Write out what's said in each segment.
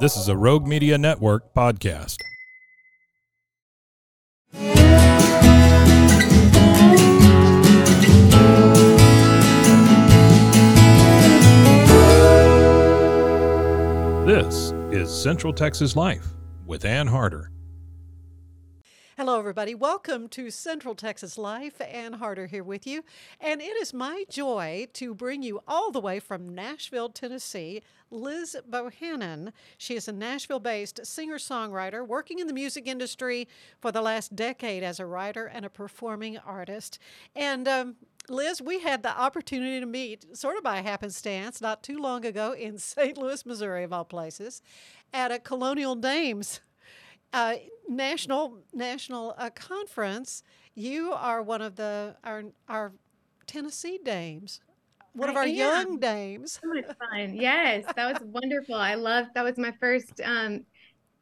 This is a Rogue Media Network podcast. This is Central Texas Life with Ann Harder. Hello, everybody. Welcome to Central Texas Life. Ann Harder here with you. And it is my joy to bring you all the way from Nashville, Tennessee, Liz Bohannon. She is a Nashville based singer songwriter working in the music industry for the last decade as a writer and a performing artist. And um, Liz, we had the opportunity to meet sort of by happenstance not too long ago in St. Louis, Missouri, of all places, at a Colonial Dames uh, national national uh, conference. You are one of the our our Tennessee dames, one I of our am. young dames. So much fun. Yes, that was wonderful. I loved that was my first um,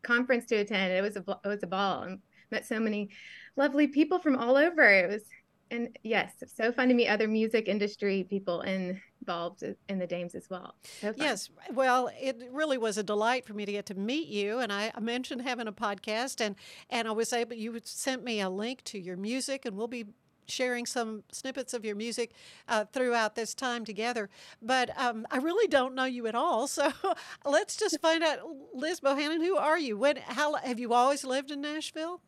conference to attend. It was a it was a ball. I met so many lovely people from all over. It was and yes, so fun to meet other music industry people involved in the Dames as well. So. Yes, well, it really was a delight for me to get to meet you. And I, I mentioned having a podcast, and and I was able. You sent me a link to your music, and we'll be sharing some snippets of your music uh, throughout this time together. But um, I really don't know you at all, so let's just find out. Liz Bohannon, who are you? When? How have you always lived in Nashville?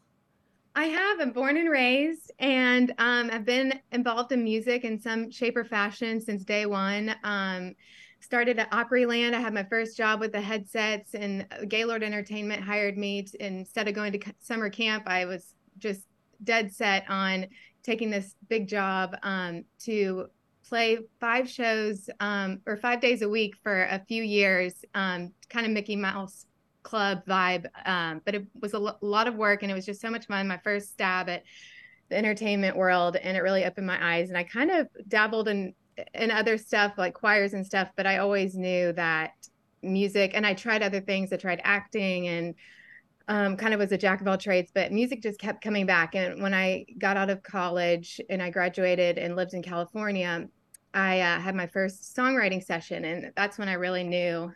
I have. I'm born and raised, and um, I've been involved in music in some shape or fashion since day one. Um, started at Opryland. I had my first job with the headsets, and Gaylord Entertainment hired me. To, instead of going to summer camp, I was just dead set on taking this big job um, to play five shows um, or five days a week for a few years, um, kind of Mickey Mouse club vibe. Um, but it was a lo- lot of work and it was just so much fun. My first stab at the entertainment world and it really opened my eyes. And I kind of dabbled in in other stuff like choirs and stuff, but I always knew that music and I tried other things. I tried acting and um, kind of was a jack of all trades, but music just kept coming back. And when I got out of college and I graduated and lived in California, I uh, had my first songwriting session, and that's when I really knew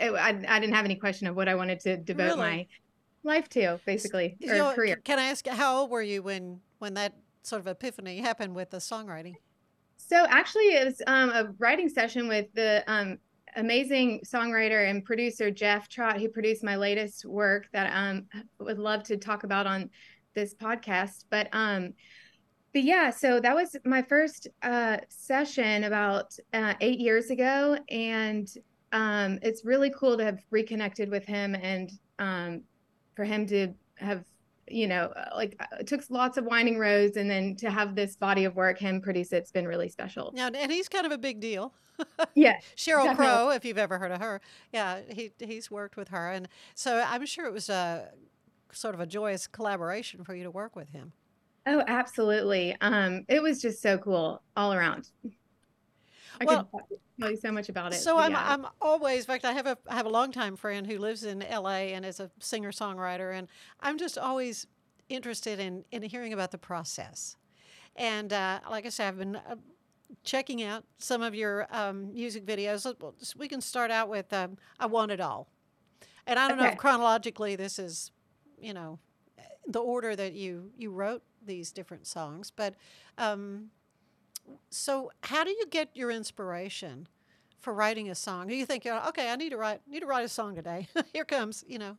I, I didn't have any question of what I wanted to devote Really? my life to, basically, You or know, career. Can I ask how old were you when when that sort of epiphany happened with the songwriting? So actually, it was um, a writing session with the um, amazing songwriter and producer Jeff Trott. who produced my latest work that um would love to talk about on this podcast. But um, but yeah, so that was my first uh, session about uh, eight years ago, and um, it's really cool to have reconnected with him and um, for him to have you know uh, like uh, it took lots of winding roads and then to have this body of work him produce it's been really special Now, and he's kind of a big deal. yeah Sheryl. Crow, if you've ever heard of her, yeah, he he's worked with her, and so I'm sure it was a sort of a joyous collaboration for you to work with him. oh absolutely um it was just so cool all around i Well, could tell you so much about it So I'm yeah. I'm always, in fact, I have a I have a longtime friend who lives in L.A. and is a singer songwriter, and I'm just always interested in in hearing about the process. And uh, like I said, I've been uh, checking out some of your um, music videos. Let- well, just- We can start out with um, "I Want It All," and I don't know if chronologically this is, you know, the order that you you wrote these different songs, but. Um, so, how do you get your inspiration for writing a song? Do you think, okay, I need to write need to write a song today? Here comes, you know.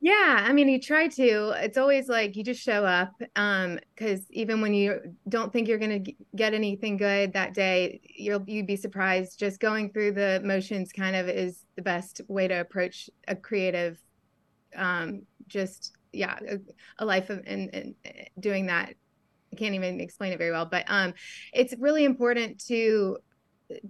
Yeah, I mean, you try to. It's always like you just show up. Um, because even when you don't think you're gonna get anything good that day, you'll you'd be surprised. Just going through the motions kind of is the best way to approach a creative, um, just yeah, a, a life of and, and uh, doing that. I can't even explain it very well, but um, it's really important to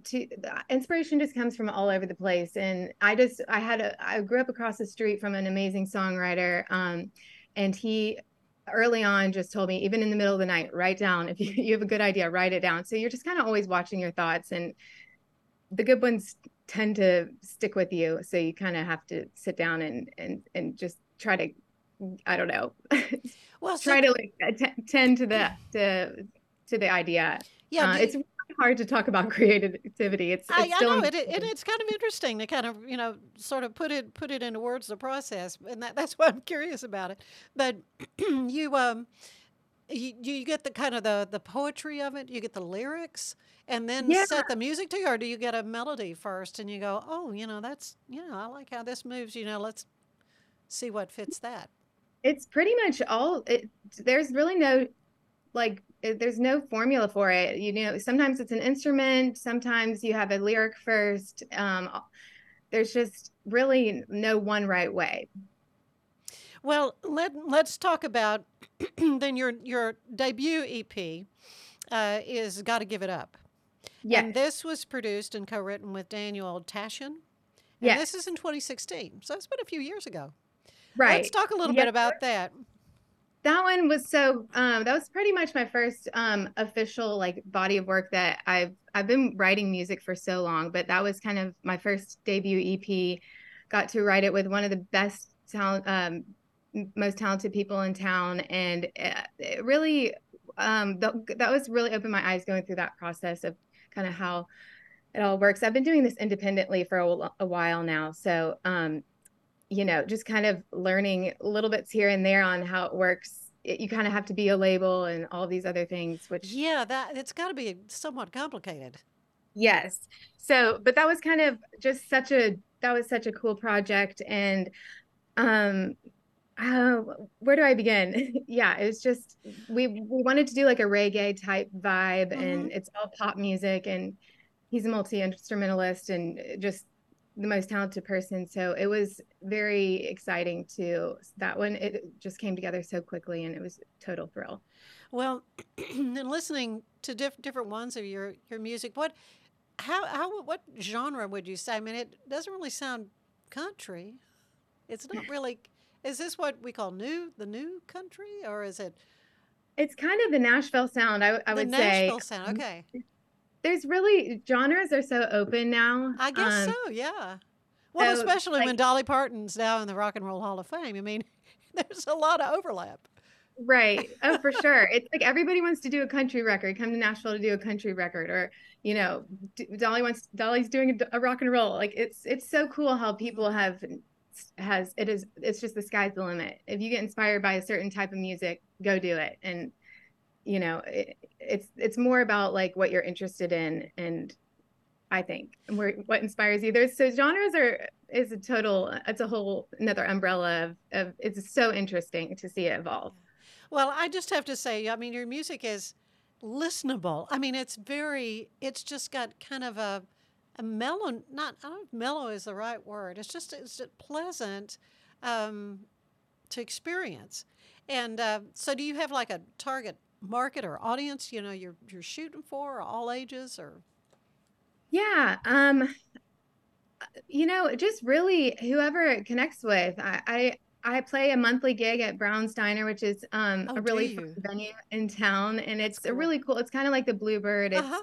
to inspiration just comes from all over the place. And i just i had a i grew up across the street from an amazing songwriter um and he early on just told me even in the middle of the night write down. If you, you have a good idea write it down. So you're just kind of always watching your thoughts and the good ones tend to stick with you. So you kind of have to sit down and and and just try to i don't know Well, try so- to like att- tend to the to to the idea yeah. uh, it's hard to talk about creativity. It's, it's I, I know it, it, and it's kind of interesting to kind of you know sort of put it put it into words the process, and that, that's why I'm curious about it. But you um you, you get the kind of the the poetry of it, you get the lyrics, and then Yeah. set the music to, or do you get a melody first and you go, oh, you know that's you know I like how this moves. You know, let's see what fits that. It's pretty much all it, there's really no like it, there's no formula for it. You know, sometimes it's an instrument, sometimes you have a lyric first. Um there's just really no one right way. Well, let let's talk about then your your debut EP uh, is "Got to Give It Up." Yeah. And this was produced and co-written with Daniel Tashian. yeah this is in 2016, so it's been a few years ago. Right. Let's talk a little Yes, bit about that. That one was so um that was pretty much my first um official like body of work that I've I've been writing music for so long, but that was kind of my first debut EP. Got to write it with one of the best talent um most talented people in town and uh, it really um th- that was really opened my eyes going through that process of kind of how it all works. I've been doing this independently for a, a while now, so um you know, just kind of learning little bits here and there on how it works. It, you kind of have to be a label and all these other things, which Yeah, that it's got to be somewhat complicated. yes. So, but that was kind of just such a that was such a cool project and um uh, where do I begin? yeah, it was just we we wanted to do like a reggae type vibe and it's all pop music and he's a multi-instrumentalist and just the most talented person. So it was very exciting to that one. It just came together so quickly and it was total thrill. Well, and listening to diff- different ones of your your music, what how how what genre would you say? I mean, it doesn't really sound country. It's not really. Is this what we call new the new country, or is it It's kind of the Nashville sound, I, I would say. Nashville sound? Okay, There's really genres are so open now. I guess Um, so. Yeah. Well, so, especially when Dolly Parton's now in the Rock and Roll Hall of Fame. I mean, there's a lot of overlap. Right. Oh, for sure. It's like everybody wants to do a country record, come to Nashville to do a country record, or you know, Dolly wants Dolly's doing a, a rock and roll. Like it's it's so cool how people have has it is it's just the sky's the limit. If you get inspired by a certain type of music, go do it. And you know, it, it's it's more about like what you're interested in, and I think where what inspires you. There's so genres are is a total. It's a whole another umbrella of of. It's so interesting to see it evolve. Well, I just have to say, I mean, your music is listenable. I mean, it's very, it's just got kind of a, a mellow, not, I don't know mellow is the right word. It's just, it's just pleasant um, to experience. And uh, so do you have like a target market or audience, you know, you're, you're shooting for all ages or? Yeah. Um, you know, just really whoever it connects with. I, I I play a monthly gig at Brown's Diner, which is um Oh, a really fun venue in town, and it's a really cool. It's kind of like the Bluebird. It's Uh-huh.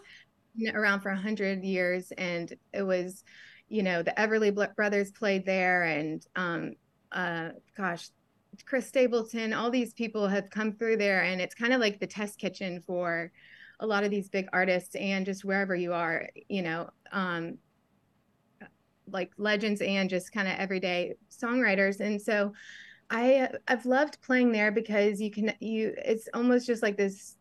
been around for a hundred years, and it was, you know, the Everly Brothers played there, and um, uh, gosh, Chris Stapleton. All these people have come through there, and it's kind of like the test kitchen for a lot of these big artists, and just wherever you are, you know. Um, like legends and just kind of everyday songwriters and so i i've loved playing there because you can you it's almost just like this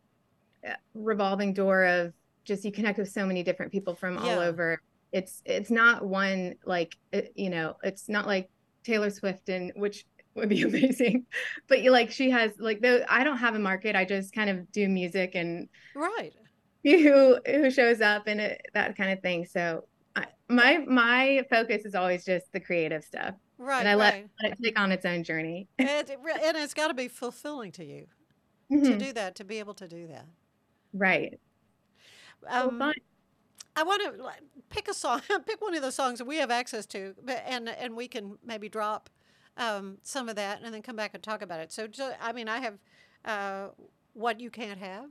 uh, revolving door of just you connect with so many different people from all Yeah. over it's it's not one like it, you know it's not like taylor swift and which would be amazing but you like she has like though i don't have a market i just kind of do music and Right. who who shows up and it, that kind of thing. So I, my my focus is always just the creative stuff, Right. and I let, right. let it take on its own journey. and, and it's got to be fulfilling to you to Mhm. do that, to be able to do that. Right. Um, fun. I want to pick a song, pick one of the songs that we have access to, but- and and we can maybe drop um, some of that and then come back and talk about it. So, I mean, I have uh, what you can't have.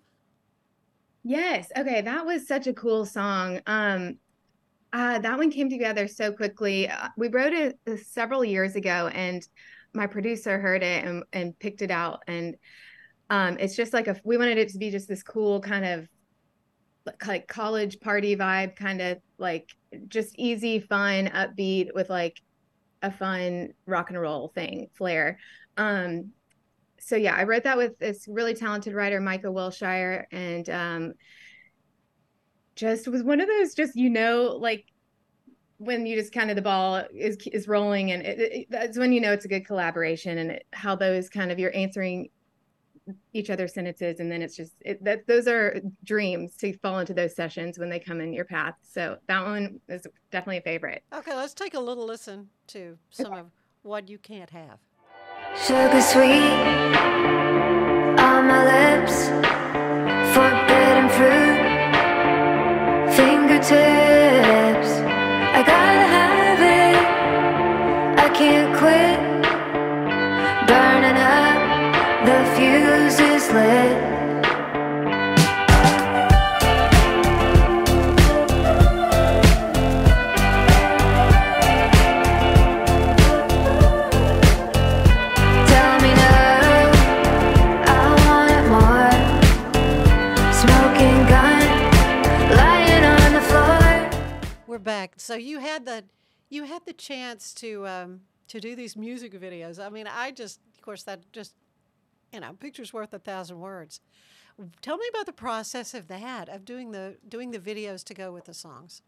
Yes. Okay. That was such a cool song. Um, uh, that one came together so quickly. Uh, we wrote it uh, several years ago, and my producer heard it and, and picked it out. And um, it's just like a, we wanted it to be just this cool kind of like college party vibe, kind of like just easy, fun, upbeat with like a fun rock and roll thing flair. Um, so yeah, I wrote that with this really talented writer, Micah Wilshire, and um, just was one of those just you know like when you just kind of the ball is is rolling and it, it, that's when you know it's a good collaboration and it, how those kind of you're answering each other's sentences. And then it's just it, that those are dreams to fall into those sessions when they come in your path. So that one is definitely a favorite. Okay let's take a little listen to some of what you can't have. Sugar sweet on my lips back. So you had the you had the chance to um, to do these music videos. I mean i just of course that just you know pictures worth a thousand words. Tell me about the process of that of doing the doing the videos to go with the songs.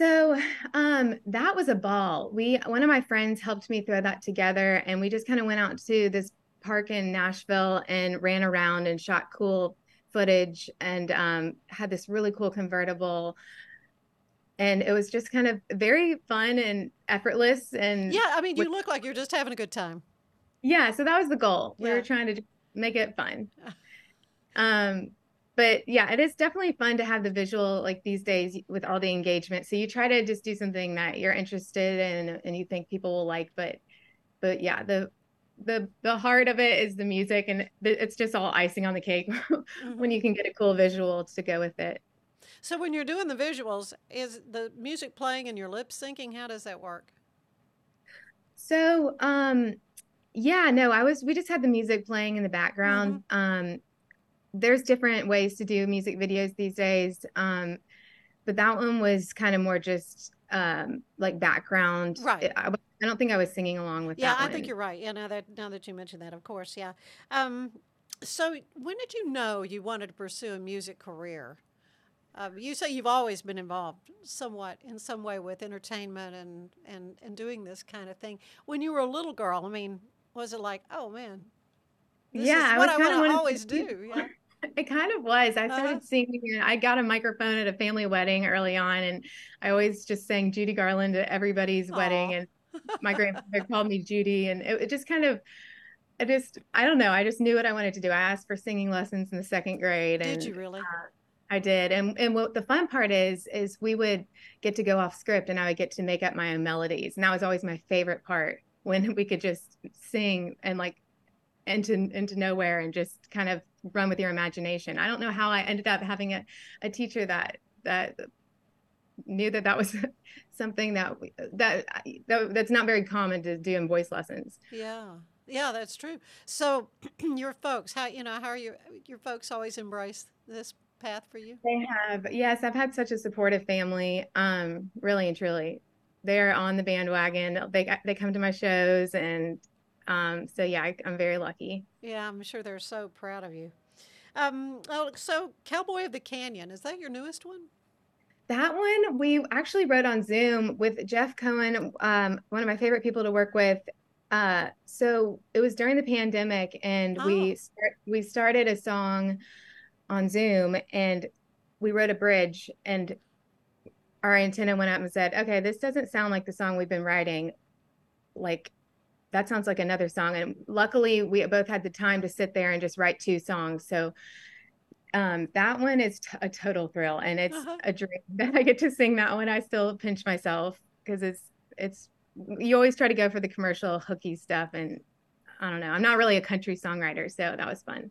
So um that was a ball. We one of my friends helped me throw that together and we just kind of went out to this park in Nashville and ran around and shot cool footage and um had this really cool convertible and it was just kind of very fun and effortless and yeah i mean you look like you're just having a good time. Yeah so that was the goal. We were trying to make it fun. Um but yeah it is definitely fun to have the visual like these days with all the engagement. So you try to just do something that you're interested in and you think people will like but but yeah the the the heart of it is the music and it's just all icing on the cake when you can get a cool visual to go with it so when you're doing the visuals is the music playing and your lip syncing how does that work So, um, yeah, no, I was, we just had the music playing in the background. Um, there's different ways to do music videos these days. Um, but that one was kind of more just, um, like background. Right. I, I don't think I was singing along with yeah that i one. think you're right yeah now that now that you mentioned that of course yeah um, so when did you know you wanted to pursue a music career uh, you say you've always been involved somewhat in some way with entertainment and, and, and doing this kind of thing when you were a little girl i mean was it like oh man this Yeah, is I what i kinda want to always do- yeah It kind of was. I started Uh-huh. singing I got a microphone at a family wedding early on and I always just sang Judy Garland at everybody's wedding and my grandfather called me Judy and it, it just kind of I just I don't know, I just knew what I wanted to do. I asked for singing lessons in the second grade and did you really I did. And and what the fun part is is we would get to go off script and I would get to make up my own melodies. And that was always my favorite part when we could just sing and like into into nowhere and just kind of run with your imagination. I don't know how I ended up having a, a teacher that that knew that that was something that we, that, that that's not very common to do in voice lessons. yeah yeah that's true so your folks how you know how are your your folks always embrace this path for you They have, yes, I've had such a supportive family, um, really and truly. They're on the bandwagon. They they come to my shows, and um, so yeah, I, I'm very lucky. Yeah, I'm sure they're so proud of you. Um, oh, so Cowboy of the Canyon, is that your newest one? That one we actually wrote on Zoom with Jeff Cohen, um, one of my favorite people to work with. Uh, so it was during the pandemic, and Oh. we start, we started a song on Zoom, and we wrote a bridge, and our antenna went up and said, "Okay, this doesn't sound like the song we've been writing. Like that sounds like another song." And luckily, we both had the time to sit there and just write two songs. So um, that one is t- a total thrill, and it's Uh-huh. a dream that I get to sing that one. I still pinch myself because it's it's you always try to go for the commercial hooky stuff, and I don't know. I'm not really a country songwriter, so that was fun.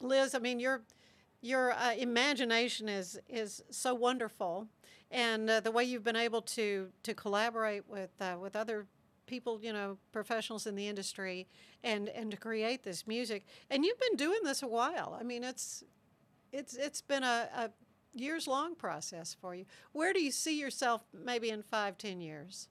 Liz. I mean, your your uh, imagination is is so wonderful, and uh, the way you've been able to to collaborate with uh, with other people, you know, professionals in the industry, and and to create this music. And you've been doing this a while. I mean, it's it's it's been a, a years long process for you. Where do you see yourself maybe in five, ten years?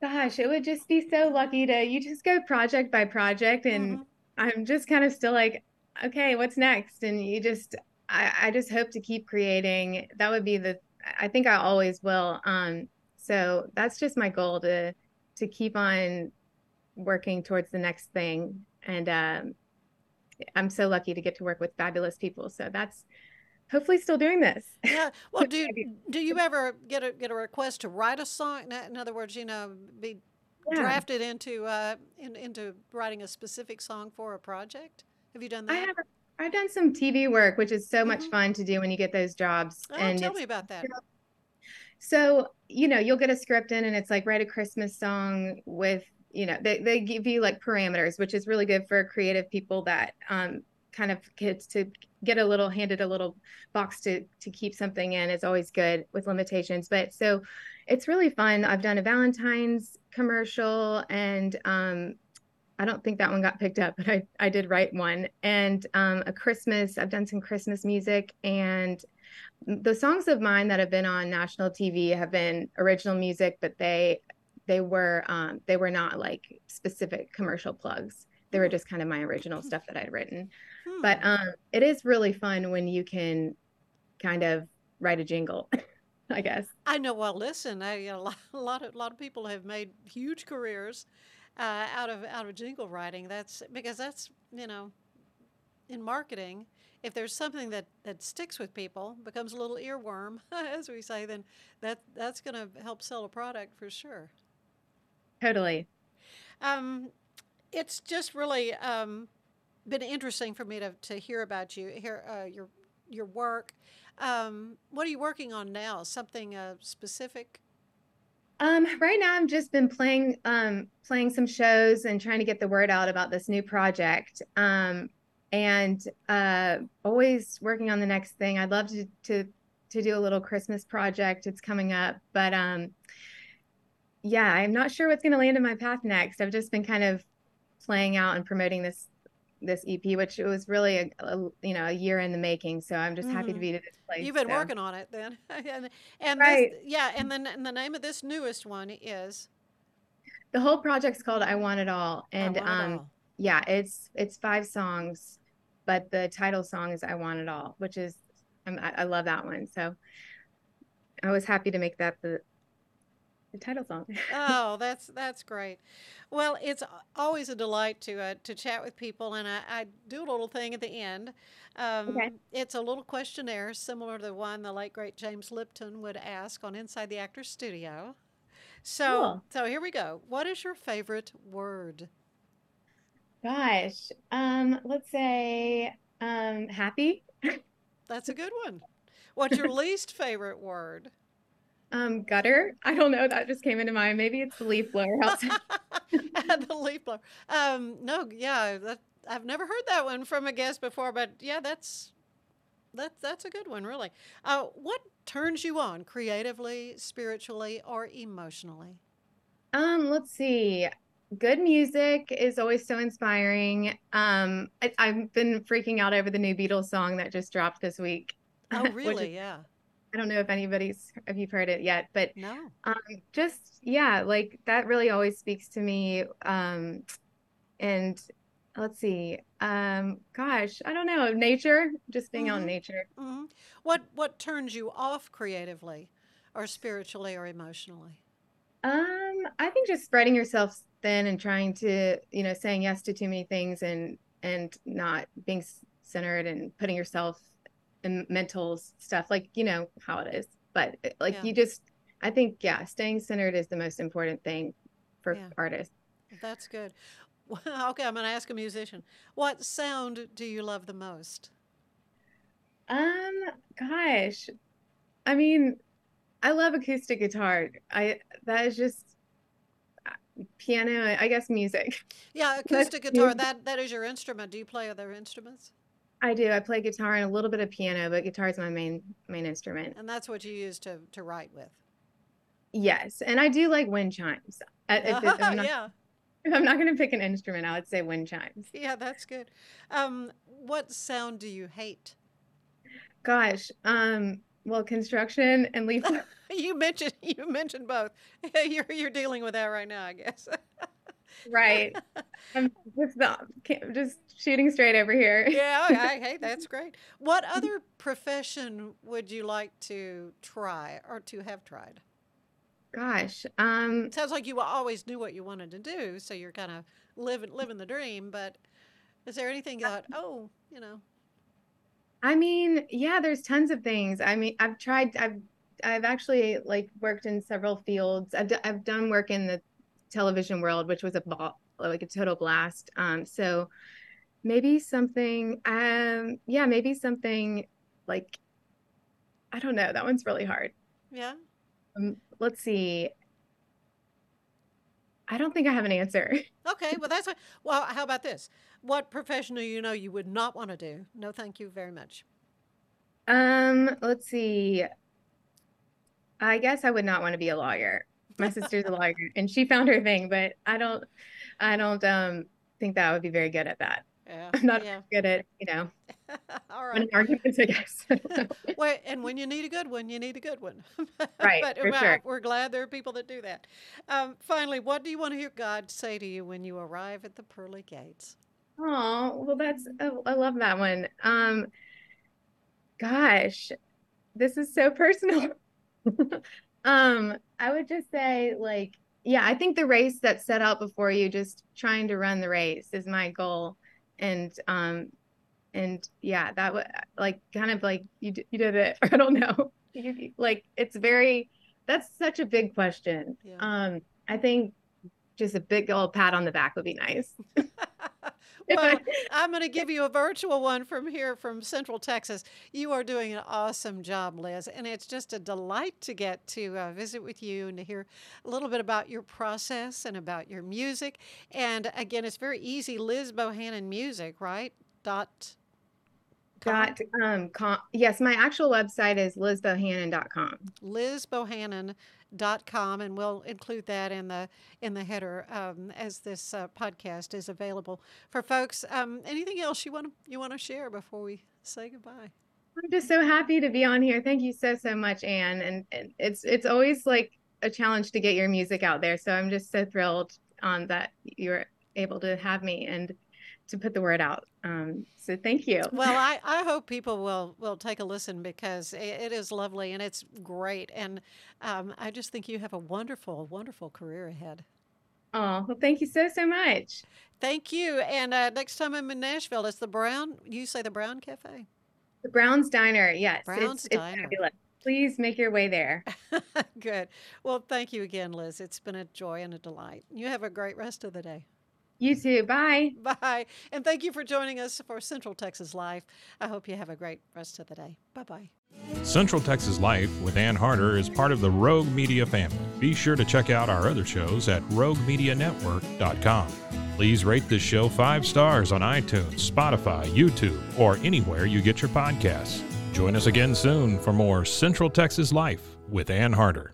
Gosh, it would just be so lucky to you just go project by project and Mhm. I'm just kind of still like, okay, what's next? And you just I, I just hope to keep creating. That would be the I think I always will. Um, so that's just my goal to to keep on working towards the next thing. And um, I'm so lucky to get to work with fabulous people. So that's hopefully still doing this. Yeah. Well, do do you ever get a get a request to write a song? In other words, you know, be Yeah. drafted into uh, in, into writing a specific song for a project. Have you done that? I have I've done some TV work, which is so much Mhm. fun to do when you get those jobs. Oh, and tell me about that. So, you know, you'll get a script in and it's like write a Christmas song with, you know, they, they give you like parameters, which is really good for creative people that um kind of gets to get a little handed a little box to to keep something in is always good with limitations. But so it's really fun. I've done a Valentine's commercial and um I don't think that one got picked up, but I, I did write one and um, a Christmas. I've done some Christmas music and the songs of mine that have been on national TV have been original music, but they they were um, they were not like specific commercial plugs. They were just kind of my original stuff that I'd written. Hmm. But um, it is really fun when you can kind of write a jingle, I guess. I know. Well, listen, I, a lot, a lot of a lot of people have made huge careers uh, out of out of jingle writing. That's because that's you know, in marketing, if there's something that that sticks with people, becomes a little earworm, as we say, then that that's going to help sell a product for sure. Totally. Um, it's just really um, been interesting for me to, to hear about you, hear uh, your your work. Um, what are you working on now? Something uh, specific? Um, right now I've just been playing um playing some shows and trying to get the word out about this new project. Um, and uh always working on the next thing. I'd love to to to do a little Christmas project. It's coming up, but um yeah, I'm not sure what's going to land in my path next. I've just been kind of playing out and promoting this this EP, which it was really a, a you know a year in the making. So I'm just happy to Mhm. be to this place. You've been so. working on it then, and, and Right. this, yeah, and then and the name of this newest one is The whole project's called I Want It All, and I Want It um All. yeah, it's it's five songs, but the title song is I Want It All, which is I'm, I, I love that one. So I was happy to make that the the title song. oh, that's that's great. Well, it's always a delight to uh, to chat with people, and I, I do a little thing at the end. Um, Okay. It's a little questionnaire similar to the one the late great James Lipton would ask on Inside the Actors Studio. So, Cool. so here we go. What is your favorite word? Gosh, um, let's say um happy, That's a good one. What's your least favorite word? Um gutter. I don't know, that just came into mind. Maybe it's the leaf blower the leaf blower. Um, no, yeah, that I've never heard that one from a guest before, but yeah, that's that's that's a good one, really. Uh, what turns you on creatively, spiritually, or emotionally? Um, let's see. Good music is always so inspiring. Um, I, I've been freaking out over the new Beatles song that just dropped this week. Oh, really? yeah. I don't know if anybody's if you've heard it yet, but No. um, just yeah, like that really always speaks to me. Um, and let's see. Um, gosh, I don't know. Nature, just being out in Mhm. nature. hmm What what turns you off creatively, or spiritually, or emotionally? Um, I think just spreading yourself thin and trying to, you know, saying yes to too many things and and not being centered and putting yourself in mental stuff, like you know how it is. But uh, like Yeah. you just, I think, yeah, staying centered is the most important thing for Yeah. artists. That's good. Well, okay, I'm going to ask a musician. What sound do you love the most? Um, gosh, I mean, I love acoustic guitar. I that is just, piano, I guess music. Yeah, acoustic guitar. That that is your instrument. Do you play other instruments? I do. I play guitar and a little bit of piano, but guitar is my main main instrument. And that's what you use to to write with. Yes, and I do like wind chimes. If I'm not, yeah, if I'm not going to pick an instrument, I would say wind chimes. yeah, that's good. Um, what sound do you hate? Gosh, um, well, construction and leaf. You mentioned you mentioned both. You're you're dealing with that right now, I guess. Right. I'm just not, just shooting straight over here. yeah, I, I, hey, that's great. What other profession would you like to try or to have tried? Gosh, um, Sounds like you always knew what you wanted to do, so you're kind of living living the dream. But is there anything you thought, oh, you know, I mean, yeah, there's tons of things. I mean, I've tried, I've, I've actually like worked in several fields. I've, d- I've done work in the television world, which was a ball, like a total blast. Um, so maybe something, um, yeah, maybe something like, I don't know. That one's really hard. yeah? Um, let's see. I don't think I have an answer. Okay, well that's a, well. How about this? What profession do you know you would not want to do? No, thank you very much. Um, let's see. I guess I would not want to be a lawyer. My sister's a lawyer and she found her thing, but I don't I don't um think that I would be very good at that. Yeah, I'm not yeah. good at, you know, All right. arguments, I guess. I don't know. Well, and when you need a good one, you need a good one. Right, but for well, sure. we're glad there are people that do that. Um, finally, what do you want to hear God say to you when you arrive at the pearly gates? Oh, well that's oh, I love that one. Um gosh, this is so personal. Um, I would just say like yeah, I think the race that's set out before you, just trying to run the race is my goal. And um and yeah, that would like kind of like you d- you did it. I don't know. You- like it's very that's such a big question. Yeah. Um I think just a big old pat on the back would be nice. Well, I'm going to give you a virtual one from here from Central Texas. You are doing an awesome job, Liz, and it's just a delight to get to uh, visit with you and to hear a little bit about your process and about your music. And again, it's very easy. Liz Bohannon Music, right? Dot. Dot um com yes, my actual website is lizbohannon.com. lizbohannon.com and we'll include that in the in the header um, as this uh, podcast is available for folks um, anything else you want to you want to share before we say goodbye I'm just so happy to be on here. Thank you so so much, Ann. And, and it's it's always like a challenge to get your music out there. So I'm just so thrilled um, that you're able to have me and to put the word out. Um, so thank you. well I, I hope people will will take a listen because i it is lovely and it's great and um, i just think you have a wonderful wonderful career ahead Oh, well, thank you so so much. thank you and uh, next time i'm in nashville it's the brown you say the brown cafe The Brown's Diner, yes, Brown's it's, Diner. fabulous. Please make your way there. Good. Well, thank you again, Liz. It's been a joy and a delight. You have a great rest of the day. You too. Bye. Bye. And thank you for joining us for Central Texas Life. I hope you have a great rest of the day. Bye bye. Central Texas Life with Ann Harder is part of the Rogue Media family. Be sure to check out our other shows at roguemedianetwork.com. Please rate this show five stars on iTunes, Spotify, YouTube, or anywhere you get your podcasts. Join us again soon for more Central Texas Life with Ann Harder.